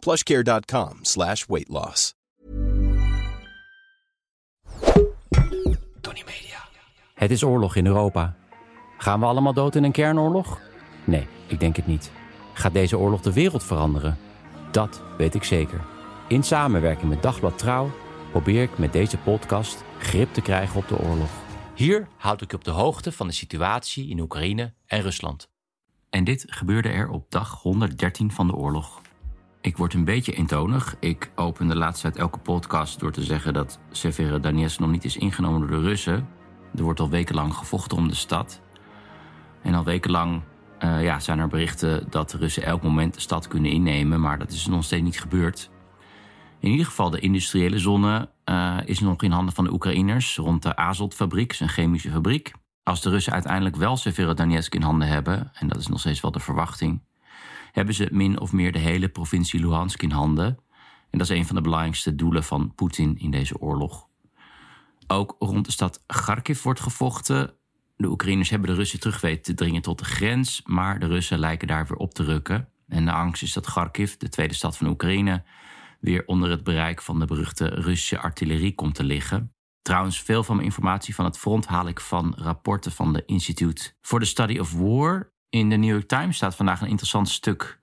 plushcare.com slash weight loss. Tony Media. Het is oorlog in Europa. Gaan we allemaal dood in een kernoorlog? Nee, ik denk het niet. Gaat deze oorlog de wereld veranderen? Dat weet ik zeker. In samenwerking met Dagblad Trouw probeer ik met deze podcast grip te krijgen op de oorlog. Hier houd ik je op de hoogte van de situatie in Oekraïne en Rusland. En dit gebeurde er op dag 113 van de oorlog. Ik word een beetje eentonig. Ik open de laatste tijd elke podcast door te zeggen dat Severodonetsk nog niet is ingenomen door de Russen. Er wordt al wekenlang gevochten om de stad. En al wekenlang uh, ja, zijn er berichten dat de Russen elk moment de stad kunnen innemen, maar dat is nog steeds niet gebeurd. In ieder geval, de industriële zone uh, is nog in handen van de Oekraïners rond de Azot-fabriek, een chemische fabriek. Als de Russen uiteindelijk wel Severodonetsk in handen hebben, en dat is nog steeds wel de verwachting, hebben ze min of meer de hele provincie Luhansk in handen. En dat is een van de belangrijkste doelen van Poetin in deze oorlog. Ook rond de stad Kharkiv wordt gevochten. De Oekraïners hebben de Russen terug weten te dringen tot de grens, maar de Russen lijken daar weer op te rukken. En de angst is dat Kharkiv, de tweede stad van Oekraïne, weer onder het bereik van de beruchte Russische artillerie komt te liggen. Trouwens, veel van mijn informatie van het front haal ik van rapporten van de Institute for the Study of War. In de New York Times staat vandaag een interessant stuk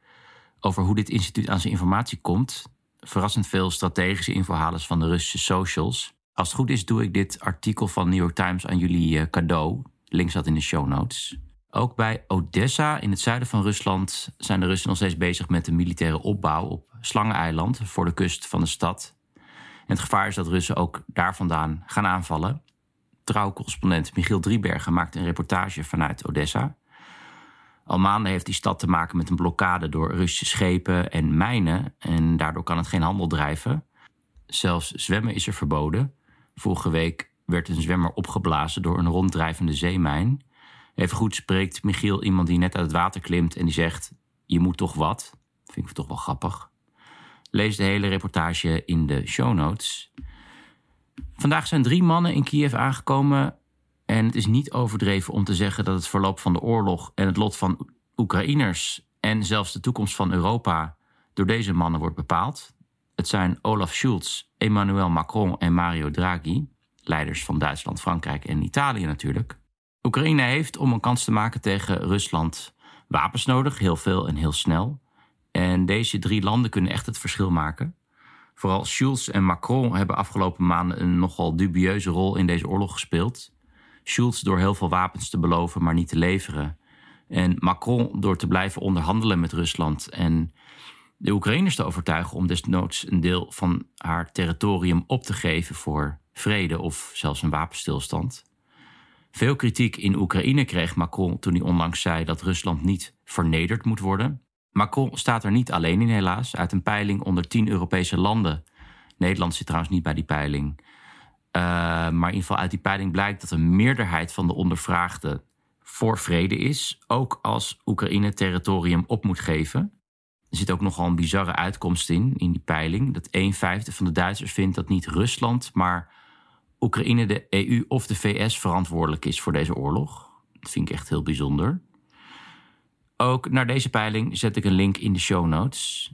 over hoe dit instituut aan zijn informatie komt. Verrassend veel strategische infohalers van de Russische socials. Als het goed is, doe ik dit artikel van New York Times aan jullie eh, cadeau. Link staat in de show notes. Ook bij Odessa in het zuiden van Rusland zijn de Russen nog steeds bezig met de militaire opbouw op Slangeneiland voor de kust van de stad. En het gevaar is dat Russen ook daar vandaan gaan aanvallen. Trouwcorrespondent Michiel Driebergen maakt een reportage vanuit Odessa. Al maanden heeft die stad te maken met een blokkade door Russische schepen en mijnen. En daardoor kan het geen handel drijven. Zelfs zwemmen is er verboden. Vorige week werd een zwemmer opgeblazen door een ronddrijvende zeemijn. Even goed spreekt Michiel iemand die net uit het water klimt en die zegt: Je moet toch wat? Vind ik toch wel grappig. Lees de hele reportage in de show notes. Vandaag zijn drie mannen in Kiev aangekomen. En het is niet overdreven om te zeggen dat het verloop van de oorlog en het lot van Oekraïners en zelfs de toekomst van Europa door deze mannen wordt bepaald. Het zijn Olaf Schulz, Emmanuel Macron en Mario Draghi, leiders van Duitsland, Frankrijk en Italië natuurlijk. Oekraïne heeft om een kans te maken tegen Rusland wapens nodig, heel veel en heel snel. En deze drie landen kunnen echt het verschil maken. Vooral Schulz en Macron hebben afgelopen maanden een nogal dubieuze rol in deze oorlog gespeeld. Schulz door heel veel wapens te beloven, maar niet te leveren. En Macron door te blijven onderhandelen met Rusland en de Oekraïners te overtuigen om desnoods een deel van haar territorium op te geven voor vrede of zelfs een wapenstilstand. Veel kritiek in Oekraïne kreeg Macron toen hij onlangs zei dat Rusland niet vernederd moet worden. Macron staat er niet alleen in, helaas. Uit een peiling onder tien Europese landen. Nederland zit trouwens niet bij die peiling. Uh, maar in ieder geval uit die peiling blijkt dat een meerderheid van de ondervraagden voor vrede is. Ook als Oekraïne territorium op moet geven. Er zit ook nogal een bizarre uitkomst in, in die peiling. Dat een vijfde van de Duitsers vindt dat niet Rusland, maar Oekraïne de EU of de VS verantwoordelijk is voor deze oorlog. Dat vind ik echt heel bijzonder. Ook naar deze peiling zet ik een link in de show notes.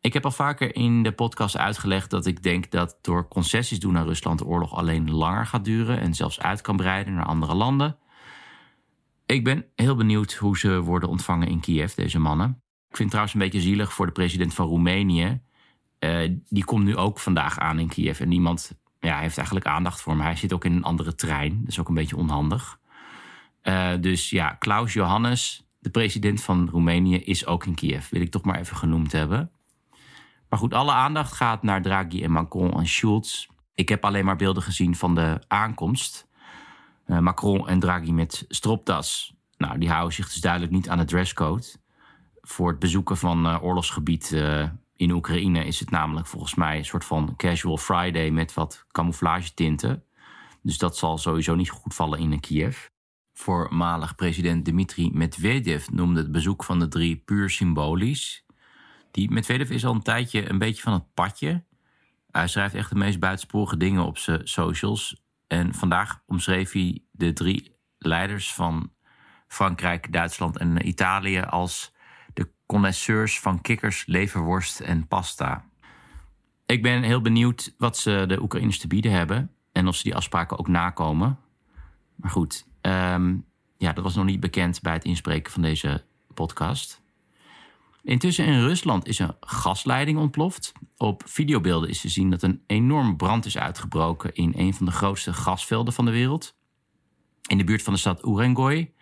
Ik heb al vaker in de podcast uitgelegd dat ik denk dat door concessies doen aan Rusland de oorlog alleen langer gaat duren en zelfs uit kan breiden naar andere landen. Ik ben heel benieuwd hoe ze worden ontvangen in Kiev, deze mannen. Ik vind het trouwens een beetje zielig voor de president van Roemenië. Uh, die komt nu ook vandaag aan in Kiev en niemand ja, heeft eigenlijk aandacht voor hem. Hij zit ook in een andere trein, dat is ook een beetje onhandig. Uh, dus ja, Klaus Johannes, de president van Roemenië is ook in Kiev. Wil ik toch maar even genoemd hebben. Maar goed, alle aandacht gaat naar Draghi en Macron en Schulz. Ik heb alleen maar beelden gezien van de aankomst. Uh, Macron en Draghi met stropdas. Nou, die houden zich dus duidelijk niet aan de dresscode. Voor het bezoeken van uh, oorlogsgebied uh, In Oekraïne is het namelijk volgens mij een soort van casual Friday met wat camouflage tinten. Dus dat zal sowieso niet goed vallen in Kiev. Voormalig president Dmitri Medvedev noemde het bezoek van de drie puur symbolisch. Die Medvedev is al een tijdje een beetje van het padje. Hij schrijft echt de meest buitensporige dingen op zijn socials. En vandaag omschreef hij de drie leiders van Frankrijk, Duitsland en Italië als de connoisseurs van kikkers, leverworst en pasta. Ik ben heel benieuwd wat ze de Oekraïners te bieden hebben en of ze die afspraken ook nakomen. Maar goed, ehm, ja, dat was nog niet bekend bij het inspreken van deze podcast. Intussen in Rusland is een gasleiding ontploft. Op videobeelden is te zien dat een enorm brand is uitgebroken in een van de grootste gasvelden van de wereld. In de buurt van de stad Urengoy.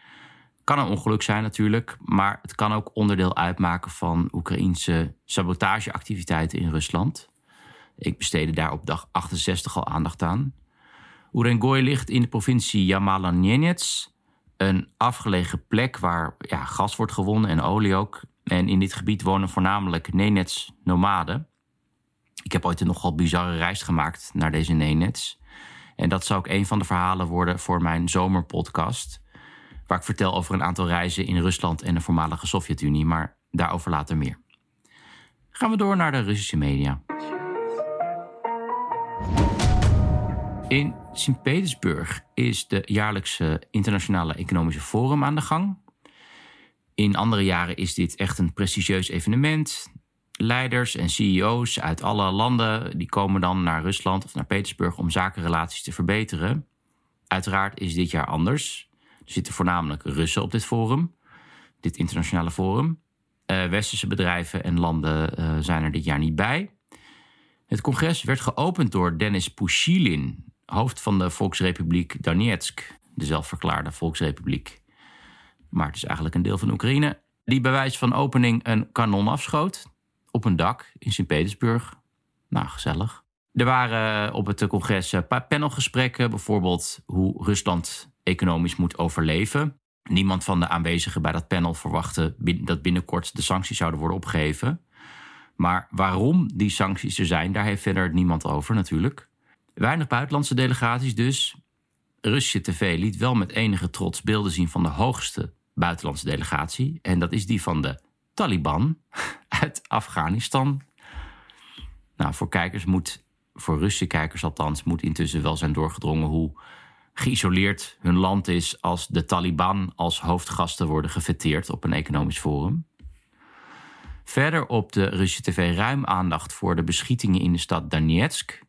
Kan een ongeluk zijn natuurlijk, maar het kan ook onderdeel uitmaken van Oekraïnse sabotageactiviteiten in Rusland. Ik besteedde daar op dag 68 al aandacht aan. Urengoy ligt in de provincie Yamala-Nenets, een afgelegen plek waar ja, gas wordt gewonnen en olie ook. En in dit gebied wonen voornamelijk Nenets nomaden. Ik heb ooit een nogal bizarre reis gemaakt naar deze Nenets. En dat zou ook een van de verhalen worden voor mijn zomerpodcast. Waar ik vertel over een aantal reizen in Rusland en de voormalige Sovjet-Unie. Maar daarover later meer. Gaan we door naar de Russische media. In Sint-Petersburg is de jaarlijkse Internationale Economische Forum aan de gang. In andere jaren is dit echt een prestigieus evenement. Leiders en CEO's uit alle landen die komen dan naar Rusland of naar Petersburg om zakenrelaties te verbeteren. Uiteraard is dit jaar anders. Er zitten voornamelijk Russen op dit forum, dit internationale forum. Uh, westerse bedrijven en landen uh, zijn er dit jaar niet bij. Het congres werd geopend door Denis Pushilin, hoofd van de Volksrepubliek Donetsk, de zelfverklaarde Volksrepubliek. Maar het is eigenlijk een deel van Oekraïne. Die bij wijze van opening een kanon afschoot op een dak in Sint-Petersburg. Nou, gezellig. Er waren op het congres een paar panelgesprekken, bijvoorbeeld hoe Rusland economisch moet overleven. Niemand van de aanwezigen bij dat panel verwachtte dat binnenkort de sancties zouden worden opgeheven. Maar waarom die sancties er zijn, daar heeft verder niemand over natuurlijk. Weinig buitenlandse delegaties dus. Russische tv liet wel met enige trots beelden zien van de hoogste buitenlandse delegatie. En dat is die van de Taliban uit Afghanistan. Nou, voor kijkers moet, voor Russische kijkers althans, moet intussen wel zijn doorgedrongen hoe geïsoleerd hun land is als de Taliban als hoofdgasten worden gefeteerd op een economisch forum. Verder op de Russische tv ruim aandacht voor de beschietingen in de stad Donetsk.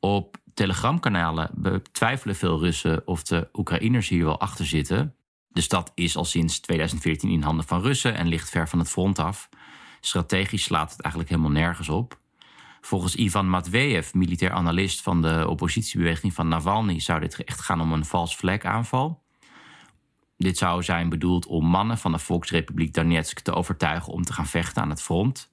Op telegramkanalen betwijfelen veel Russen of de Oekraïners hier wel achter zitten. De stad is al sinds 2014 in handen van Russen en ligt ver van het front af. Strategisch slaat het eigenlijk helemaal nergens op. Volgens Ivan Matveev, militair analist van de oppositiebeweging van Navalny, zou dit echt gaan om een vals flag aanval. Dit zou zijn bedoeld om mannen van de Volksrepubliek Donetsk te overtuigen om te gaan vechten aan het front.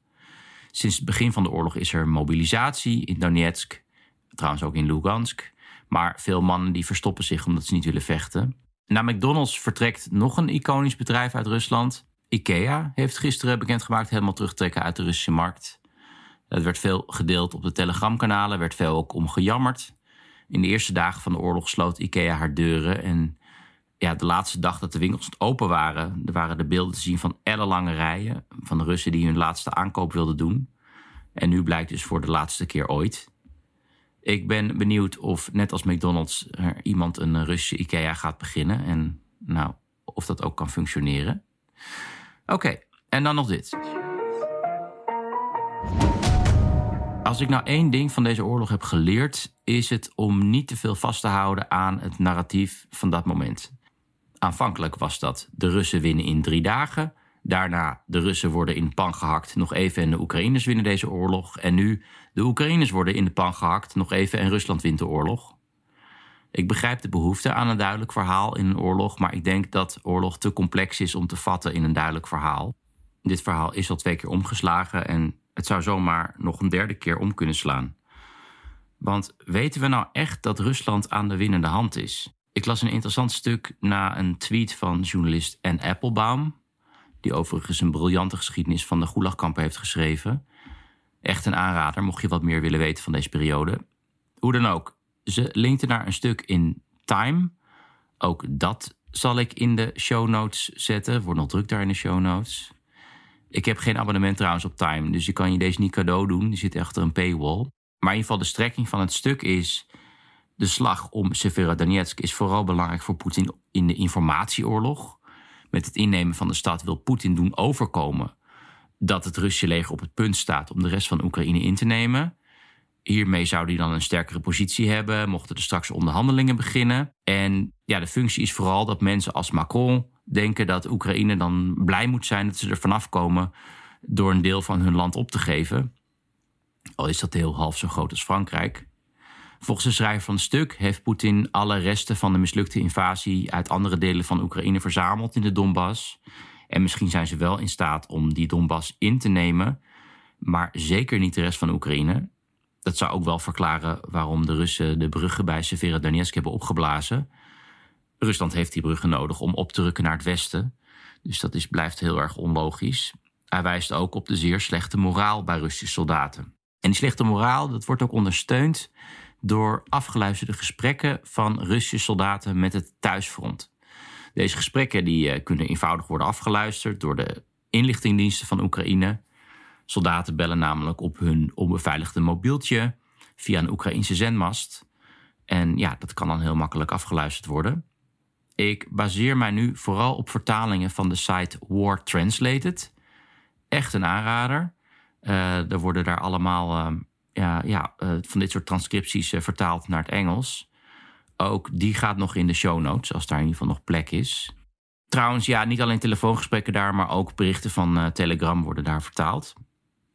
Sinds het begin van de oorlog is er mobilisatie in Donetsk, trouwens ook in Lugansk. Maar veel mannen die verstoppen zich omdat ze niet willen vechten. Na McDonald's vertrekt nog een iconisch bedrijf uit Rusland. IKEA heeft gisteren bekendgemaakt helemaal terugtrekken uit de Russische markt. Het werd veel gedeeld op de telegramkanalen, werd veel ook om gejammerd. In de eerste dagen van de oorlog sloot IKEA haar deuren. En ja, de laatste dag dat de winkels open waren, er waren de beelden te zien van ellenlange rijen van de Russen die hun laatste aankoop wilden doen. En nu blijkt dus voor de laatste keer ooit ik ben benieuwd of, net als McDonald's, er iemand een Russische IKEA gaat beginnen. En nou, of dat ook kan functioneren. Oké, en dan nog dit. Als ik nou één ding van deze oorlog heb geleerd, is het om niet te veel vast te houden aan het narratief van dat moment. Aanvankelijk was dat de Russen winnen in drie dagen. Daarna de Russen worden in de pan gehakt, nog even en de Oekraïners winnen deze oorlog. En nu de Oekraïners worden in de pan gehakt, nog even en Rusland wint de oorlog. Ik begrijp de behoefte aan een duidelijk verhaal in een oorlog, maar ik denk dat oorlog te complex is om te vatten in een duidelijk verhaal. Dit verhaal is al twee keer omgeslagen en het zou zomaar nog een derde keer om kunnen slaan. Want weten we nou echt dat Rusland aan de winnende hand is? Ik las een interessant stuk na een tweet van journalist Anne Applebaum, die overigens een briljante geschiedenis van de Gulagkampen heeft geschreven. Echt een aanrader, mocht je wat meer willen weten van deze periode. Hoe dan ook, ze linkte naar een stuk in Time. Ook dat zal ik in de show notes zetten. Wordt nog druk daar in de show notes. Ik heb geen abonnement trouwens op Time, dus je kan je deze niet cadeau doen. Die zit achter een paywall. Maar in ieder geval de strekking van het stuk is... de slag om Severodonetsk is vooral belangrijk voor Poetin in de informatieoorlog. Met het innemen van de stad wil Poetin doen overkomen... dat het Russische leger op het punt staat om de rest van Oekraïne in te nemen. Hiermee zou hij dan een sterkere positie hebben, mochten er straks onderhandelingen beginnen. En ja, de functie is vooral dat mensen als Macron denken dat Oekraïne dan blij moet zijn dat ze er vanaf komen door een deel van hun land op te geven. Al is dat heel half zo groot als Frankrijk. Volgens de schrijver van het stuk heeft Poetin alle resten van de mislukte invasie uit andere delen van Oekraïne verzameld in de Donbass. En misschien zijn ze wel in staat om die Donbass in te nemen, maar zeker niet de rest van Oekraïne. Dat zou ook wel verklaren waarom de Russen de bruggen bij Severodonetsk hebben opgeblazen. Rusland heeft die bruggen nodig om op te rukken naar het westen. Dus dat is, blijft heel erg onlogisch. Hij wijst ook op de zeer slechte moraal bij Russische soldaten. En die slechte moraal dat wordt ook ondersteund door afgeluisterde gesprekken van Russische soldaten met het thuisfront. Deze gesprekken die, uh, kunnen eenvoudig worden afgeluisterd door de inlichtingdiensten van Oekraïne. Soldaten bellen namelijk op hun onbeveiligde mobieltje via een Oekraïnse zendmast. En ja, dat kan dan heel makkelijk afgeluisterd worden. Ik baseer mij nu vooral op vertalingen van de site War Translated. Echt een aanrader. Uh, er worden daar allemaal uh, ja, ja, uh, van dit soort transcripties vertaald naar het Engels. Ook die gaat nog in de show notes, als daar in ieder geval nog plek is. Trouwens, ja, niet alleen telefoongesprekken daar, maar ook berichten van Telegram worden daar vertaald.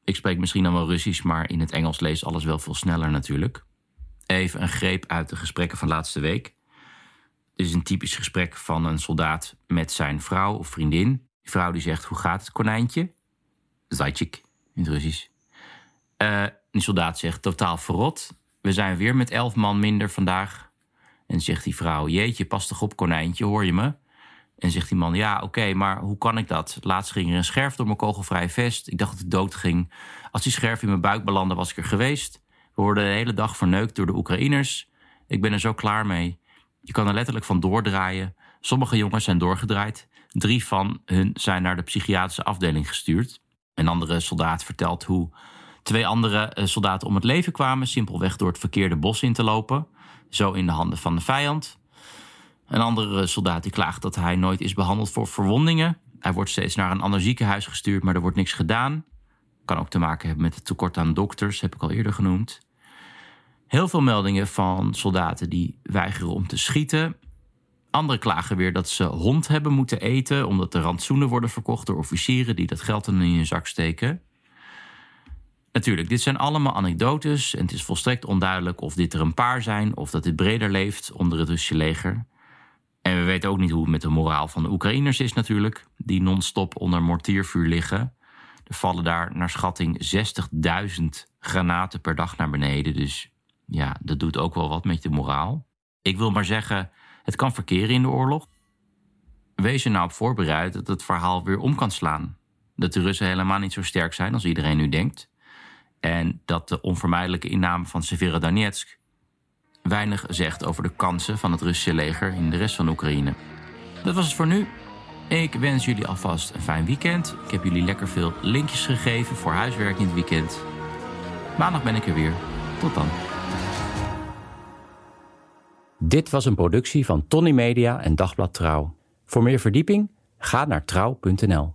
Ik spreek misschien dan wel Russisch, maar in het Engels lees alles wel veel sneller natuurlijk. Even een greep uit de gesprekken van laatste week. Dit is een typisch gesprek van een soldaat met zijn vrouw of vriendin. Die vrouw die zegt, hoe gaat het konijntje? Zajtjik in het Russisch. Uh, die soldaat zegt, totaal verrot. We zijn weer met elf man minder vandaag. En zegt die vrouw, jeetje, pas toch op konijntje, hoor je me? En zegt die man, ja, oké, maar hoe kan ik dat? Laatst ging er een scherf door mijn kogelvrije vest. Ik dacht dat ik dood ging. Als die scherf in mijn buik belandde, was ik er geweest. We worden de hele dag verneukt door de Oekraïners. Ik ben er zo klaar mee. Je kan er letterlijk van doordraaien. Sommige jongens zijn doorgedraaid. Drie van hun zijn naar de psychiatrische afdeling gestuurd. Een andere soldaat vertelt hoe twee andere eh, soldaten om het leven kwamen, simpelweg door het verkeerde bos in te lopen, zo in de handen van de vijand. Een andere soldaat die klaagt dat hij nooit is behandeld voor verwondingen. Hij wordt steeds naar een ander ziekenhuis gestuurd, maar er wordt niks gedaan. Kan ook te maken hebben met het tekort aan dokters, heb ik al eerder genoemd. Heel veel meldingen van soldaten die weigeren om te schieten. Anderen klagen weer dat ze hond hebben moeten eten, omdat de rantsoenen worden verkocht door officieren die dat geld in hun zak steken. Natuurlijk, dit zijn allemaal anekdotes en het is volstrekt onduidelijk of dit er een paar zijn of dat dit breder leeft onder het Russische leger. En we weten ook niet hoe het met de moraal van de Oekraïners is natuurlijk, die non-stop onder mortiervuur liggen. Er vallen daar naar schatting 60.000 granaten per dag naar beneden, dus ja, dat doet ook wel wat met je moraal. Ik wil maar zeggen, het kan verkeren in de oorlog. Wees er nou op voorbereid dat het verhaal weer om kan slaan. Dat de Russen helemaal niet zo sterk zijn als iedereen nu denkt. En dat de onvermijdelijke inname van Severodonetsk weinig zegt over de kansen van het Russische leger in de rest van Oekraïne. Dat was het voor nu. Ik wens jullie alvast een fijn weekend. Ik heb jullie lekker veel linkjes gegeven voor huiswerk in het weekend. Maandag ben ik er weer. Tot dan. Dit was een productie van Tony Media en Dagblad Trouw. Voor meer verdieping ga naar trouw.nl.